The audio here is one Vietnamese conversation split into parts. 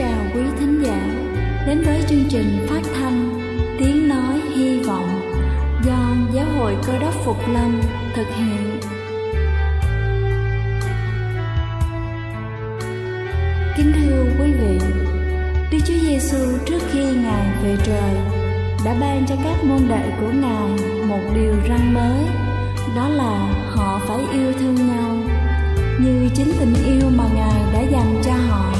chào quý thính giả đến với chương trình phát thanh Tiếng Nói Hy Vọng do Giáo hội Cơ đốc Phục Lâm thực hiện. Kính thưa quý vị, Đức Chúa Giêsu trước khi Ngài về trời đã ban cho các môn đệ của Ngài một điều răn mới, đó là họ phải yêu thương nhau như chính tình yêu mà Ngài đã dành cho họ.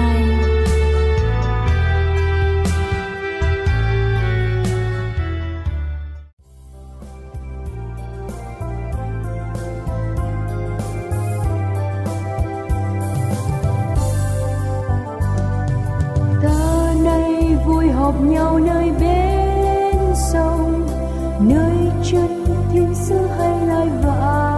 Họp nhau nơi bên sông nơi chân thiên sứ hay lai vãng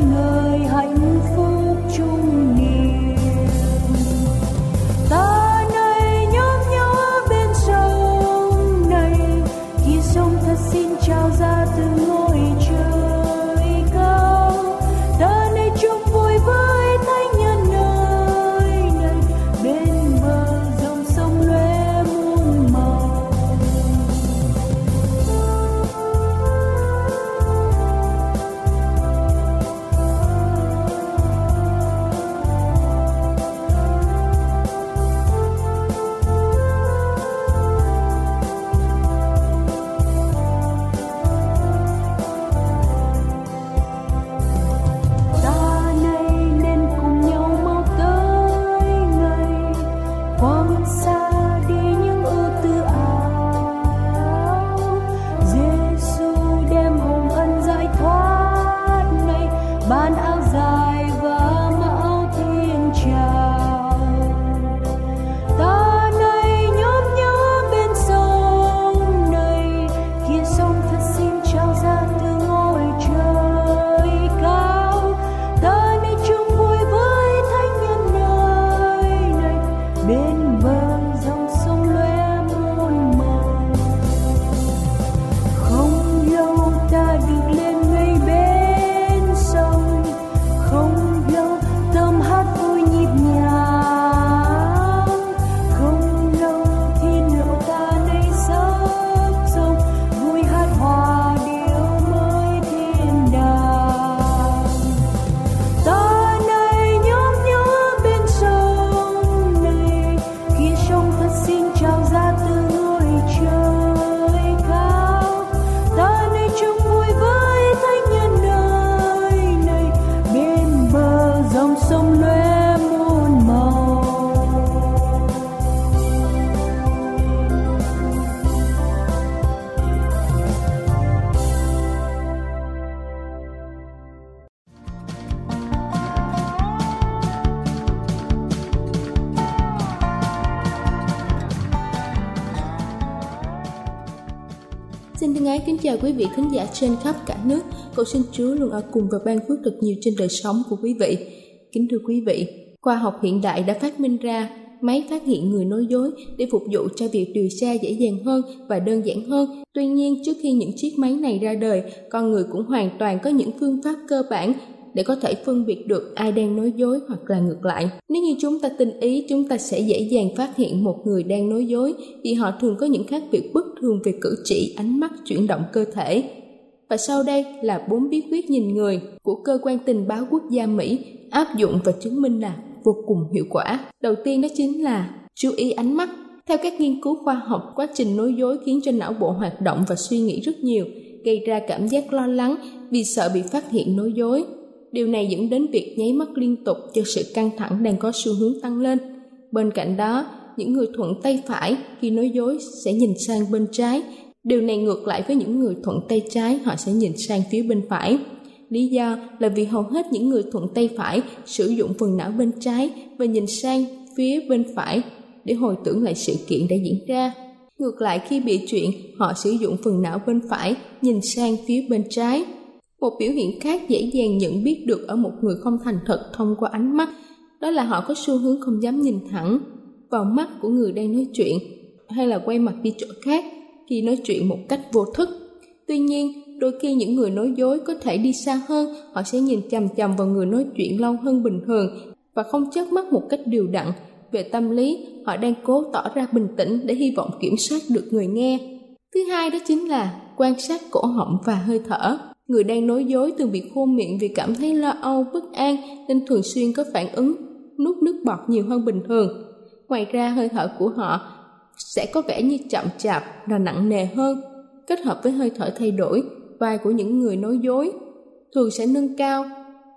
ngờ trên khắp cả nước. Cầu xin Chúa luôn ở cùng và ban phước thật nhiều trên đời sống của quý vị. Kính thưa quý vị, khoa học hiện đại đã phát minh ra máy phát hiện người nói dối để phục vụ cho việc điều tra dễ dàng hơn và đơn giản hơn. Tuy nhiên, trước khi những chiếc máy này ra đời, con người cũng hoàn toàn có những phương pháp cơ bản để có thể phân biệt được ai đang nói dối hoặc là ngược lại. Nếu như chúng ta tinh ý, chúng ta sẽ dễ dàng phát hiện một người đang nói dối vì họ thường có những khác biệt bất thường về cử chỉ, ánh mắt, chuyển động cơ thể. Và sau đây là bốn bí quyết nhìn người của cơ quan tình báo quốc gia Mỹ áp dụng và chứng minh là vô cùng hiệu quả. Đầu tiên đó chính là chú ý ánh mắt. Theo các nghiên cứu khoa học, quá trình nói dối khiến cho não bộ hoạt động và suy nghĩ rất nhiều, gây ra cảm giác lo lắng vì sợ bị phát hiện nói dối. Điều này dẫn đến việc nháy mắt liên tục cho sự căng thẳng đang có xu hướng tăng lên. Bên cạnh đó, những người thuận tay phải khi nói dối sẽ nhìn sang bên trái. Điều này ngược lại với những người thuận tay trái, họ sẽ nhìn sang phía bên phải. Lý do là vì hầu hết những người thuận tay phải sử dụng phần não bên trái và nhìn sang phía bên phải để hồi tưởng lại sự kiện đã diễn ra. Ngược lại khi bị chuyện, họ sử dụng phần não bên phải nhìn sang phía bên trái. Một biểu hiện khác dễ dàng nhận biết được ở một người không thành thật thông qua ánh mắt, đó là họ có xu hướng không dám nhìn thẳng vào mắt của người đang nói chuyện hay là quay mặt đi chỗ khác khi nói chuyện một cách vô thức. Tuy nhiên, đôi khi những người nói dối có thể đi xa hơn, họ sẽ nhìn chằm chằm vào người nói chuyện lâu hơn bình thường và không chớp mắt một cách đều đặn. Về tâm lý, họ đang cố tỏ ra bình tĩnh để hy vọng kiểm soát được người nghe. Thứ hai đó chính là quan sát cổ họng và hơi thở. Người đang nói dối thường bị khô miệng vì cảm thấy lo âu, bất an nên thường xuyên có phản ứng nuốt nước bọt nhiều hơn bình thường. Ngoài ra hơi thở của họ sẽ có vẻ như chậm chạp và nặng nề hơn, kết hợp với hơi thở thay đổi, vai của những người nói dối thường sẽ nâng cao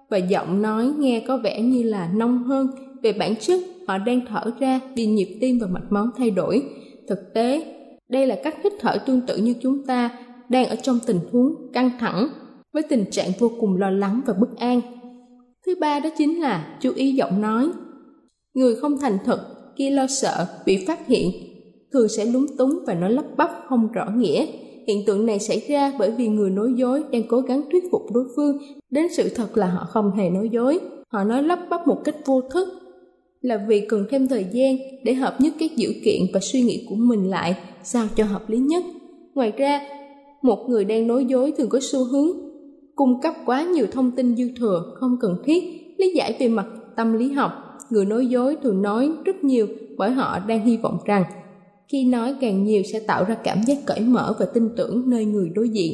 và giọng nói nghe có vẻ như là nông hơn. Về bản chất, họ đang thở ra vì nhịp tim và mạch máu thay đổi. Thực tế, đây là cách hít thở tương tự như chúng ta đang ở trong tình huống căng thẳng với tình trạng vô cùng lo lắng và bất an. Thứ ba đó chính là chú ý giọng nói. Người không thành thật khi lo sợ bị phát hiện thường sẽ lúng túng và nói lắp bắp không rõ nghĩa. Hiện tượng này xảy ra bởi vì người nói dối đang cố gắng thuyết phục đối phương đến sự thật là họ không hề nói dối. Họ nói lắp bắp một cách vô thức là vì cần thêm thời gian để hợp nhất các dữ kiện và suy nghĩ của mình lại sao cho hợp lý nhất. Ngoài ra, một người đang nói dối thường có xu hướng cung cấp quá nhiều thông tin dư thừa không cần thiết lý giải về mặt tâm lý học người nói dối thường nói rất nhiều bởi họ đang hy vọng rằng khi nói càng nhiều sẽ tạo ra cảm giác cởi mở và tin tưởng nơi người đối diện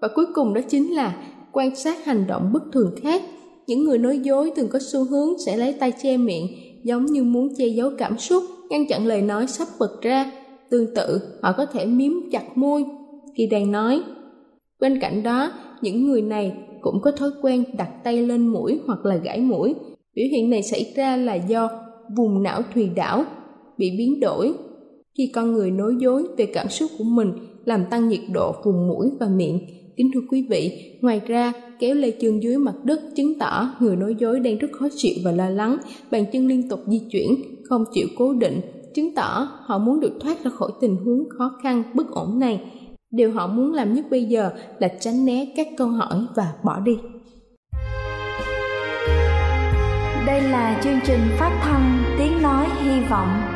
và cuối cùng đó chính là quan sát hành động bất thường khác những người nói dối thường có xu hướng sẽ lấy tay che miệng giống như muốn che giấu cảm xúc ngăn chặn lời nói sắp bật ra tương tự họ có thể miếm chặt môi khi đang nói. Bên cạnh đó, những người này cũng có thói quen đặt tay lên mũi hoặc là gãi mũi. Biểu hiện này xảy ra là do vùng não thùy đảo bị biến đổi khi con người nói dối về cảm xúc của mình làm tăng nhiệt độ vùng mũi và miệng. Kính thưa quý vị, ngoài ra, kéo lê chân dưới mặt đất chứng tỏ người nói dối đang rất khó chịu và lo lắng, bàn chân liên tục di chuyển, không chịu cố định, chứng tỏ họ muốn được thoát ra khỏi tình huống khó khăn, bất ổn này Điều họ muốn làm nhất bây giờ là tránh né các câu hỏi và bỏ đi. Đây là chương trình phát thanh Tiếng Nói Hy Vọng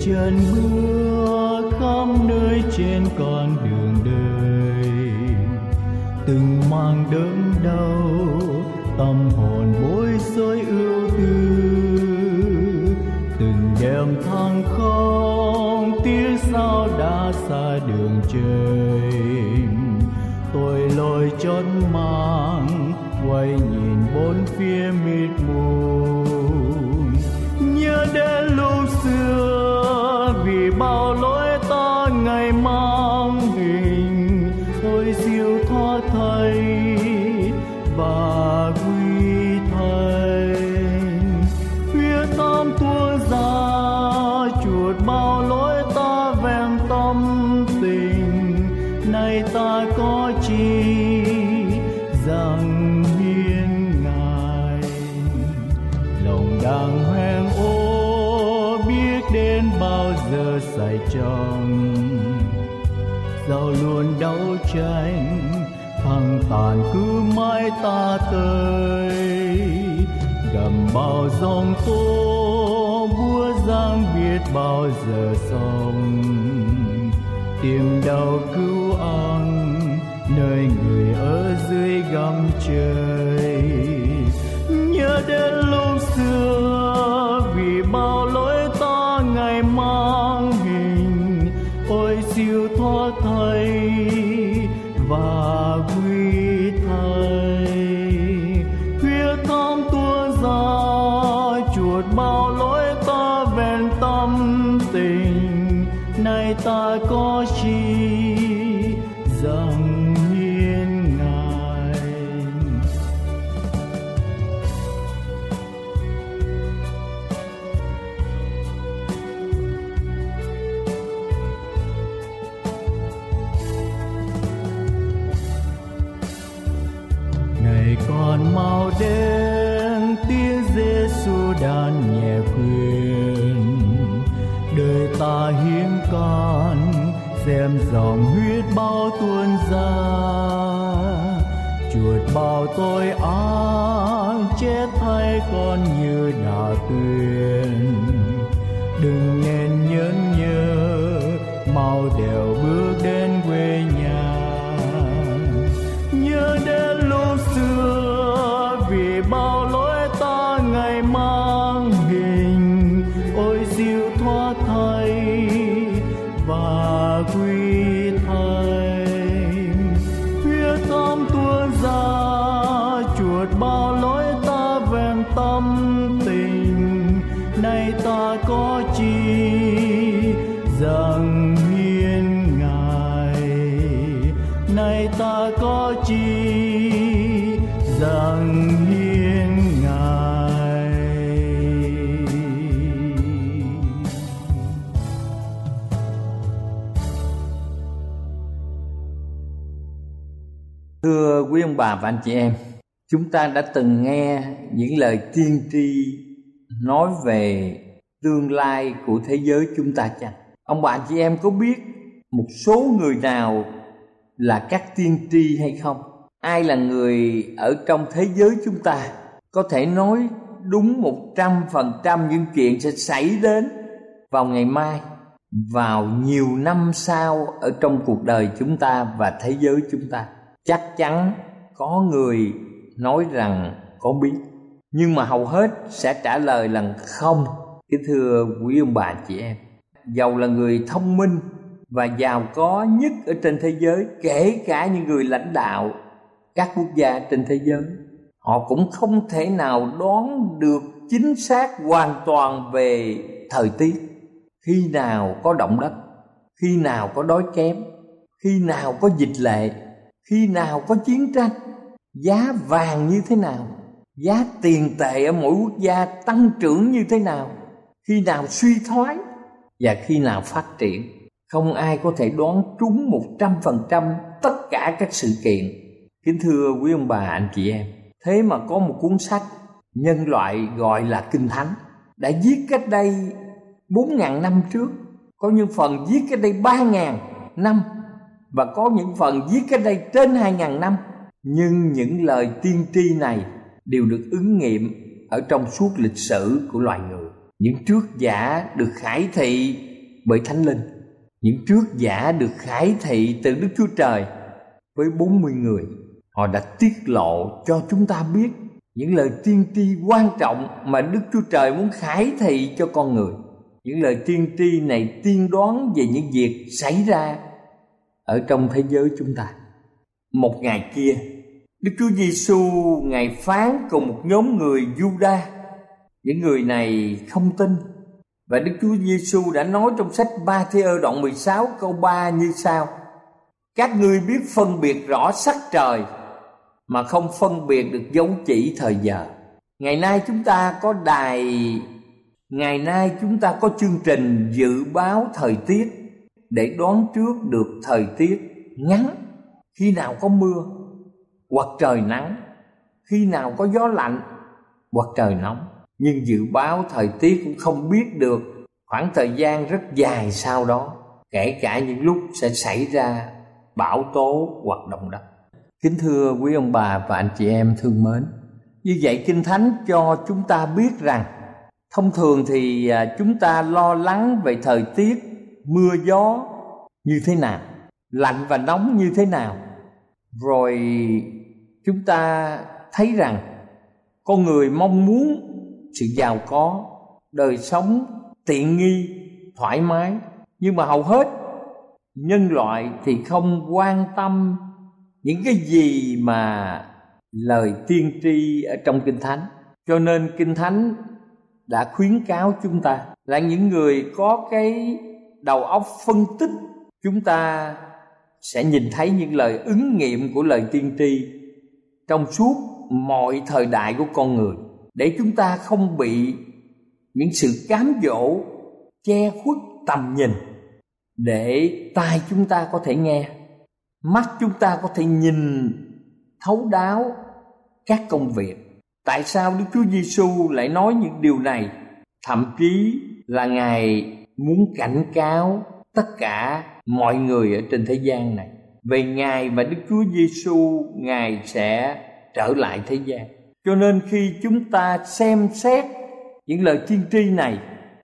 Chân mưa khắp nơi trên con đường đời, từng mang đớn đau, tâm hồn bối rối ưu tư, từng đêm thăng không tiếng sao đã xa đường trời. Nay ta có chi rằng hiên ngài? Lòng đang hoen ô, biết đến bao giờ say trong dẫu luôn đấu tranh thăng tàn cứ mãi ta tới. Gầm bao dòng tố, búa giang biết bao giờ sông tìm đâu cứu dưới gầm trời. Nhớ đến lúc xưa, vì bao lỗi ta ngày mang hình ôi siêu thoát thầy và quy thầy. Khuya tham tua ra chuột bao lỗi ta ven tâm tình. Nay ta có chi dòng huyết bao tuôn ra chuột bao tôi ai chết thay con như đã ông bà và anh chị em, chúng ta đã từng nghe những lời tiên tri nói về tương lai của thế giới chúng ta chăng? Ông bà anh chị em có biết một số người nào là các tiên tri hay không? Ai là người ở trong thế giới chúng ta có thể nói đúng một trăm phần trăm những chuyện sẽ xảy đến vào ngày mai vào nhiều năm sau ở trong cuộc đời chúng ta và thế giới chúng ta chắc chắn có người nói rằng có biết, nhưng mà hầu hết sẽ trả lời là không. Kính thưa quý ông bà chị em, giàu là người thông minh và giàu có nhất ở trên thế giới, kể cả những người lãnh đạo các quốc gia trên thế giới. Họ cũng không thể nào đoán được chính xác hoàn toàn về thời tiết. Khi nào có động đất, khi nào có đói kém, khi nào có dịch lệ khi nào có chiến tranh, giá vàng như thế nào, giá tiền tệ ở mỗi quốc gia tăng trưởng như thế nào, khi nào suy thoái và khi nào phát triển, không ai có thể đoán trúng một trăm phần trăm tất cả các sự kiện. Kính thưa quý ông bà, anh chị em, thế mà có một cuốn sách nhân loại gọi là kinh thánh đã viết cách đây bốn ngàn năm trước, có những phần viết cách đây ba ngàn năm và có những phần viết cách đây trên 2.000 năm. Nhưng những lời tiên tri này đều được ứng nghiệm ở trong suốt lịch sử của loài người. Những trước giả được khải thị bởi thánh linh. Những trước giả được khải thị từ đức chúa trời với 40 người. Họ đã tiết lộ cho chúng ta biết những lời tiên tri quan trọng mà đức chúa trời muốn khải thị cho con người. Những lời tiên tri này tiên đoán về những việc xảy ra ở trong thế giới chúng ta. Một ngày kia, đức chúa giêsu ngài phán cùng một nhóm người juda những người này không tin. Và Đức Chúa Giêsu đã nói trong sách Ba Thi ơ đoạn 16 câu 3 như sau. Các ngươi biết phân biệt rõ sắc trời, Mà không phân biệt được dấu chỉ thời giờ. Ngày nay chúng ta có đài, Ngày nay chúng ta có chương trình dự báo thời tiết. Để đoán trước được thời tiết ngắn Khi nào có mưa hoặc trời nắng, Khi nào có gió lạnh hoặc trời nóng. Nhưng dự báo thời tiết cũng không biết được khoảng thời gian rất dài sau đó, kể cả những lúc sẽ xảy ra bão tố hoặc động đất. Kính thưa quý ông bà và anh chị em thương mến, như vậy kinh thánh cho chúng ta biết rằng thông thường thì à, chúng ta lo lắng về thời tiết mưa gió như thế nào, lạnh và nóng như thế nào. Rồi chúng ta thấy rằng con người mong muốn sự giàu có, đời sống tiện nghi, thoải mái. Nhưng mà hầu hết nhân loại thì không quan tâm những cái gì mà lời tiên tri ở trong kinh thánh. Cho nên kinh thánh đã khuyến cáo chúng ta là những người có cái đầu óc phân tích, chúng ta sẽ nhìn thấy những lời ứng nghiệm của lời tiên tri trong suốt mọi thời đại của con người. Để chúng ta không bị những sự cám dỗ, che khuất tầm nhìn. Để tai chúng ta có thể nghe, mắt chúng ta có thể nhìn, thấu đáo các công việc. Tại sao đức chúa giêsu lại nói những điều này? Thậm chí là ngài muốn cảnh cáo tất cả mọi người ở trên thế gian này. Về ngày mà đức chúa giêsu ngài sẽ trở lại thế gian. Cho nên khi chúng ta xem xét những lời tiên tri này,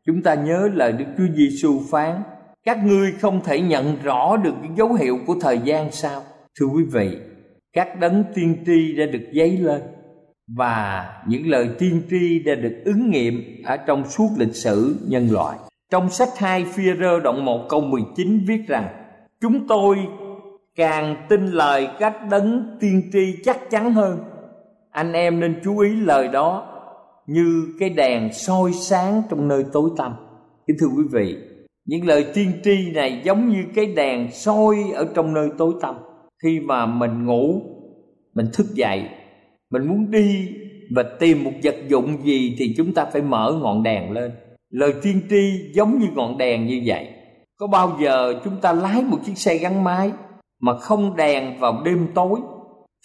chúng ta nhớ lời đức chúa giêsu phán, các ngươi không thể nhận rõ được những dấu hiệu của thời gian sao? Thưa quý vị, các đấng tiên tri đã được dấy lên và những lời tiên tri đã được ứng nghiệm ở trong suốt lịch sử nhân loại. Trong sách 2 phi rơ đoạn 1 câu 19 viết rằng, Chúng tôi càng tin lời các đấng tiên tri chắc chắn hơn. Anh em nên chú ý lời đó như cái đèn soi sáng trong nơi tối tăm. Kính thưa quý vị, những lời tiên tri này giống như cái đèn soi ở trong nơi tối tăm. Khi mà mình ngủ, mình thức dậy, mình muốn đi và tìm một vật dụng gì thì chúng ta phải mở ngọn đèn lên lời tiên tri giống như ngọn đèn như vậy có bao giờ chúng ta lái một chiếc xe gắn máy mà không đèn vào đêm tối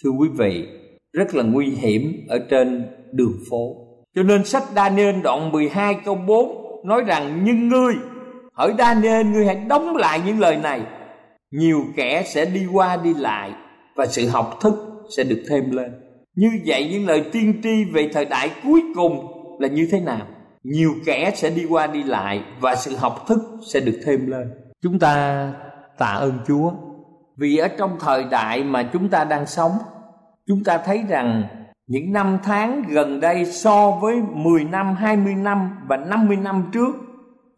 thưa quý vị, rất là nguy hiểm ở trên đường phố. Cho nên sách Daniel đoạn 12 câu 4 nói rằng, nhưng ngươi, hỡi Daniel, ngươi hãy đóng lại những lời này nhiều kẻ sẽ đi qua đi lại và sự học thức sẽ được thêm lên. Như vậy, những lời tiên tri về thời đại cuối cùng là như thế nào? Nhiều kẻ sẽ đi qua đi lại và sự học thức sẽ được thêm lên. Chúng ta tạ ơn Chúa vì ở trong thời đại mà chúng ta đang sống chúng ta thấy rằng những năm tháng gần đây so với 10 năm, 20 năm và 50 năm trước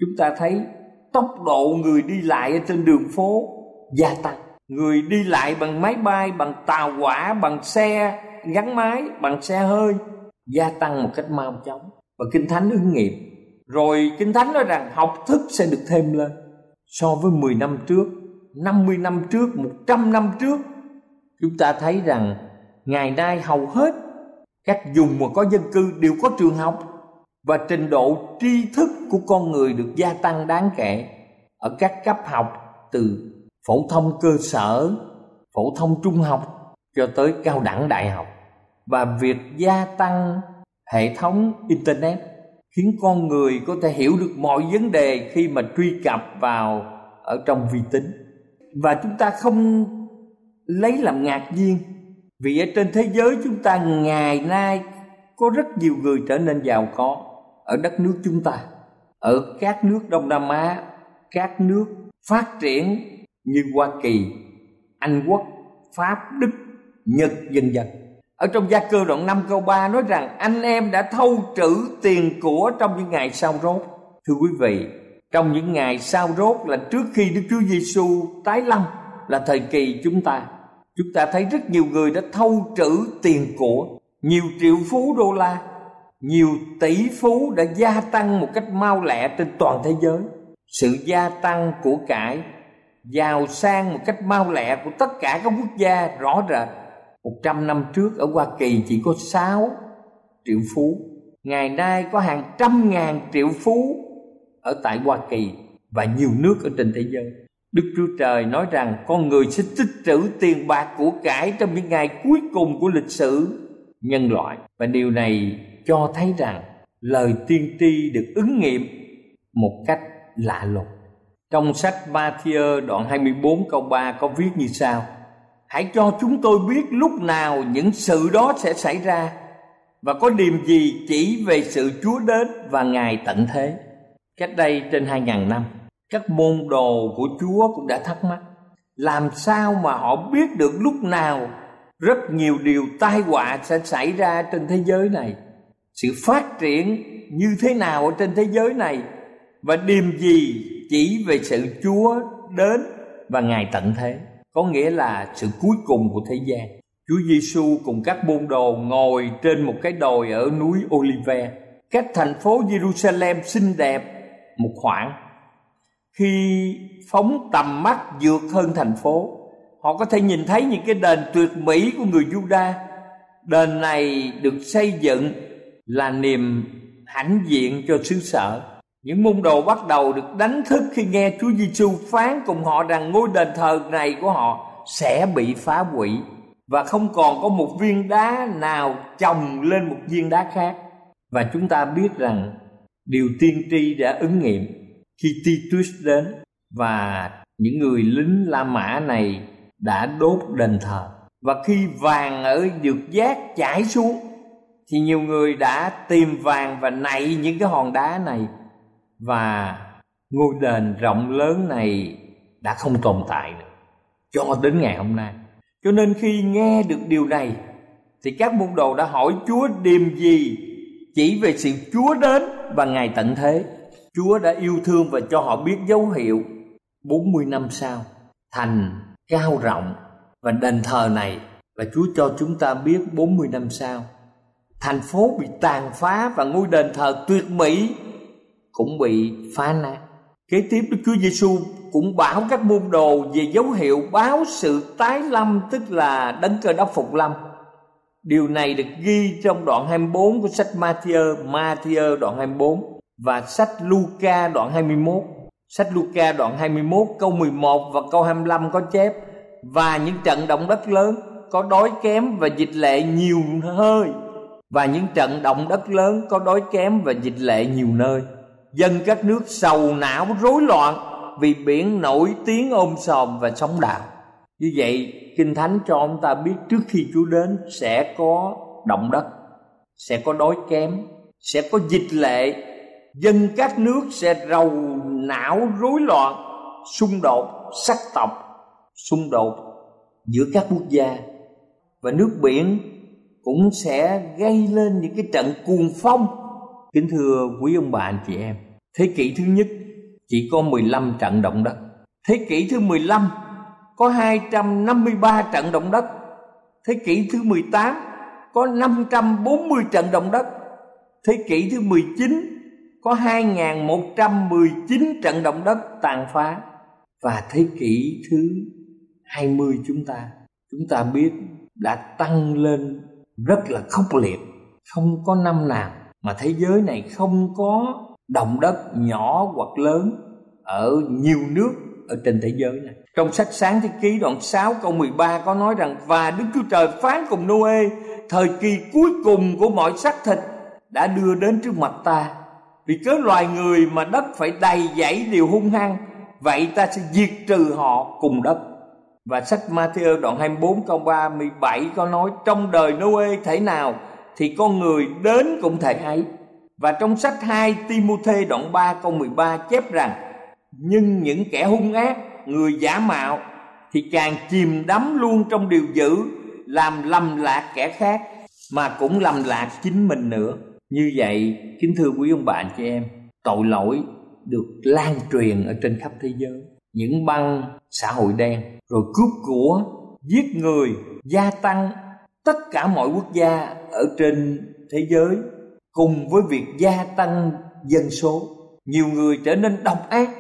chúng ta thấy tốc độ người đi lại ở trên đường phố gia tăng. Người đi lại bằng máy bay, bằng tàu hỏa, bằng xe gắn máy, bằng xe hơi gia tăng một cách mau chóng và kinh thánh ứng nghiệm. Rồi kinh thánh nói rằng học thức sẽ được thêm lên so với 10 năm trước, 50 năm trước, 100 năm trước. Chúng ta thấy rằng ngày nay hầu hết các vùng mà có dân cư đều có trường học và trình độ tri thức của con người được gia tăng đáng kể ở các cấp học từ phổ thông cơ sở phổ thông trung học cho tới cao đẳng đại học và việc gia tăng hệ thống internet, khiến con người có thể hiểu được mọi vấn đề khi mà truy cập vào ở trong vi tính. Và chúng ta không lấy làm ngạc nhiên, vì ở trên thế giới chúng ta ngày nay có rất nhiều người trở nên giàu có ở đất nước chúng ta, ở các nước đông nam á, các nước phát triển như hoa kỳ, anh quốc, pháp, đức, nhật dần dần ở trong gia cơ đoạn 5 câu 3 nói rằng, anh em đã thâu trữ tiền của trong những ngày sau rốt. Thưa quý vị, trong những ngày sau rốt là trước khi Đức Chúa Giêsu tái lâm, là thời kỳ chúng ta. Chúng ta thấy rất nhiều người đã thâu trữ tiền của, nhiều triệu phú đô la, nhiều tỷ phú đã gia tăng một cách mau lẹ trên toàn thế giới. Sự gia tăng của cải, giàu sang một cách mau lẹ của tất cả các quốc gia rõ rệt một trăm năm trước ở Hoa Kỳ chỉ có 6 triệu phú. Ngày nay có hàng trăm ngàn triệu phú ở tại Hoa Kỳ và nhiều nước ở trên thế giới. Đức Chúa Trời nói rằng con người sẽ tích trữ tiền bạc của cải trong những ngày cuối cùng của lịch sử nhân loại. Và điều này cho thấy rằng lời tiên tri được ứng nghiệm một cách lạ lùng. Trong sách Matthew đoạn 24 câu 3 có viết như sau: Hãy cho chúng tôi biết lúc nào những sự đó sẽ xảy ra và có điềm gì chỉ về sự Chúa đến và Ngài tận thế. Cách đây trên 2000 năm, các môn đồ của Chúa cũng đã thắc mắc làm sao mà họ biết được lúc nào rất nhiều điều tai họa sẽ xảy ra trên thế giới này? Sự phát triển như thế nào ở trên thế giới này? Và điềm gì chỉ về sự Chúa đến và Ngài tận thế? Có nghĩa là sự cuối cùng của thế gian. Chúa Giêsu cùng các môn đồ ngồi trên một cái đồi ở núi Olive cách thành phố Jerusalem xinh đẹp một khoảng. Khi phóng tầm mắt vượt hơn thành phố, họ có thể nhìn thấy những cái đền tuyệt mỹ của người Juda đền này được xây dựng là niềm hãnh diện cho xứ sở những môn đồ bắt đầu được đánh thức khi nghe Chúa Giêsu phán cùng họ rằng ngôi đền thờ này của họ sẽ bị phá hủy và không còn có một viên đá nào chồng lên một viên đá khác. Và chúng ta biết rằng điều tiên tri đã ứng nghiệm khi Titus đến và những người lính La Mã này đã đốt đền thờ. Và khi vàng ở dược giác chảy xuống, thì nhiều người đã tìm vàng và nạy những cái hòn đá này và ngôi đền rộng lớn này đã không tồn tại nữa, cho đến ngày hôm nay. Cho nên khi nghe được điều này, thì các môn đồ đã hỏi Chúa điềm gì chỉ về sự Chúa đến và ngày tận thế. Chúa đã yêu thương và cho họ biết dấu hiệu 40 năm sau, thành cao rộng và đền thờ này và Chúa cho chúng ta biết 40 năm sau. Thành phố bị tàn phá và ngôi đền thờ tuyệt mỹ cũng bị phá nát. Kế tiếp Đức Chúa Giêsu cũng bảo các môn đồ về dấu hiệu báo sự tái lâm tức là đấng cơ đốc phục lâm. Điều này được ghi trong đoạn 24 của sách Matthew, Matthew đoạn 24 và sách Luca đoạn 21. Sách Luca đoạn 21 câu 11 và câu 25 có chép và những trận động đất lớn có đói kém và dịch lệ nhiều hơi và những trận động đất lớn có đói kém và dịch lệ nhiều nơi dân các nước sầu não rối loạn vì biển nổi tiếng ôm sòm và sóng đạo như vậy, kinh thánh cho ông ta biết trước khi chúa đến sẽ có động đất, sẽ có đói kém, sẽ có dịch lệ. Dân các nước sẽ rầu não rối loạn, xung đột, sắc tộc, xung đột giữa các quốc gia. Và nước biển cũng sẽ gây lên những cái trận cuồng phong kính thưa quý ông bà anh chị em, thế kỷ thứ nhất chỉ có 15 trận động đất. Thế kỷ thứ 15 có 253 trận động đất. Thế kỷ thứ 18 có 540 trận động đất. Thế kỷ thứ 19 có 2119 trận động đất tàn phá. Và thế kỷ thứ 20 chúng ta chúng ta biết đã tăng lên rất là khốc liệt. Không có năm nào mà thế giới này không có động đất nhỏ hoặc lớn ở nhiều nước ở trên thế giới này. Trong sách sáng thế ký đoạn 6 câu 13 có nói rằng, và Đức Chúa Trời phán cùng Noe, thời kỳ cuối cùng của mọi xác thịt đã đưa đến trước mặt ta. Vì cớ loài người mà đất phải đầy dẫy điều hung hăng, vậy ta sẽ diệt trừ họ cùng đất. Và sách Matthew đoạn 24 câu 37 có nói, trong đời Noe thể nào thì con người đến cũng thể ấy. Và trong sách 2 Timôthê đoạn 3 câu 13 chép rằng nhưng những kẻ hung ác, người giả mạo thì càng chìm đắm luôn trong điều dữ làm lầm lạc kẻ khác mà cũng lầm lạc chính mình nữa như vậy kính thưa quý ông bạn chị em tội lỗi được lan truyền ở trên khắp thế giới những băng xã hội đen rồi cướp của giết người gia tăng tất cả mọi quốc gia ở trên thế giới cùng với việc gia tăng dân số, nhiều người trở nên độc ác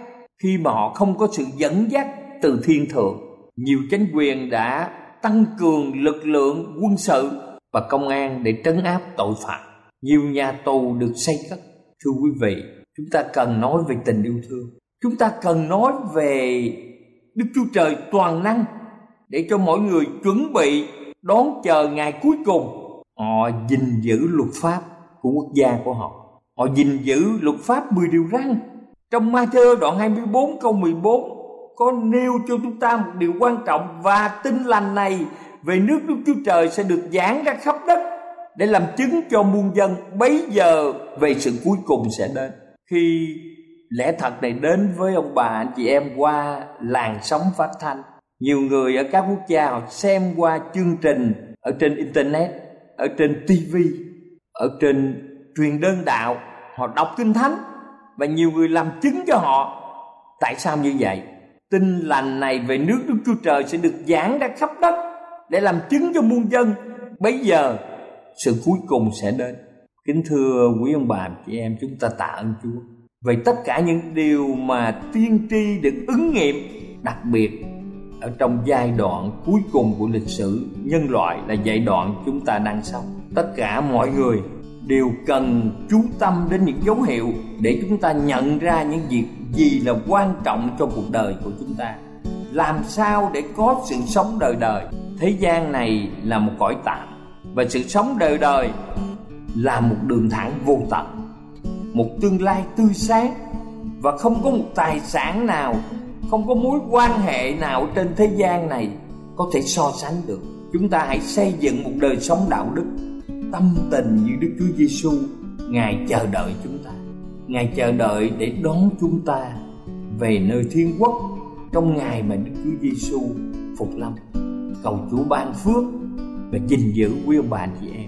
khi mà họ không có sự dẫn dắt từ thiên thượng. Nhiều chính quyền đã tăng cường lực lượng quân sự và công an để trấn áp tội phạm. Nhiều nhà tù được xây cất. Thưa quý vị, chúng ta cần nói về tình yêu thương. Chúng ta cần nói về đức chúa trời toàn năng để cho mọi người chuẩn bị đón chờ ngày cuối cùng, họ gìn giữ luật pháp của quốc gia của họ. Họ gìn giữ luật pháp 10 điều răn. Trong Matthew đoạn 24 câu 14 có nêu cho chúng ta một điều quan trọng và tin lành này về nước Đức Chúa Trời sẽ được giảng ra khắp đất để làm chứng cho muôn dân bấy giờ về sự cuối cùng sẽ đến. Khi lẽ thật này đến với ông bà, anh chị em qua làn sóng phát thanh nhiều người ở các quốc gia họ xem qua chương trình ở trên internet, ở trên tv ở trên truyền đơn đạo, họ đọc kinh thánh và nhiều người làm chứng cho họ. Tại sao như vậy? Tin lành này về nước đức chúa trời sẽ được giảng ra khắp đất để làm chứng cho muôn dân. Bây giờ, sự cuối cùng sẽ đến. Kính thưa quý ông bà, chị em, chúng ta tạ ơn chúa. Về tất cả những điều mà tiên tri được ứng nghiệm, đặc biệt ở trong giai đoạn cuối cùng của lịch sử, nhân loại là giai đoạn chúng ta đang sống. Tất cả mọi người đều cần chú tâm đến những dấu hiệu để chúng ta nhận ra những việc gì là quan trọng trong cuộc đời của chúng ta. Làm sao để có sự sống đời đời? Thế gian này là một cõi tạm, và sự sống đời đời là một đường thẳng vô tận, một tương lai tươi sáng, và không có một tài sản nào không có mối quan hệ nào trên thế gian này có thể so sánh được. Chúng ta hãy xây dựng một đời sống đạo đức tâm tình như Đức Chúa Giêsu ngài chờ đợi chúng ta. Ngài chờ đợi để đón chúng ta về nơi thiên quốc trong ngày mà Đức Chúa Giêsu phục lâm. Cầu Chúa ban phước và gìn giữ quý ông bà chị em.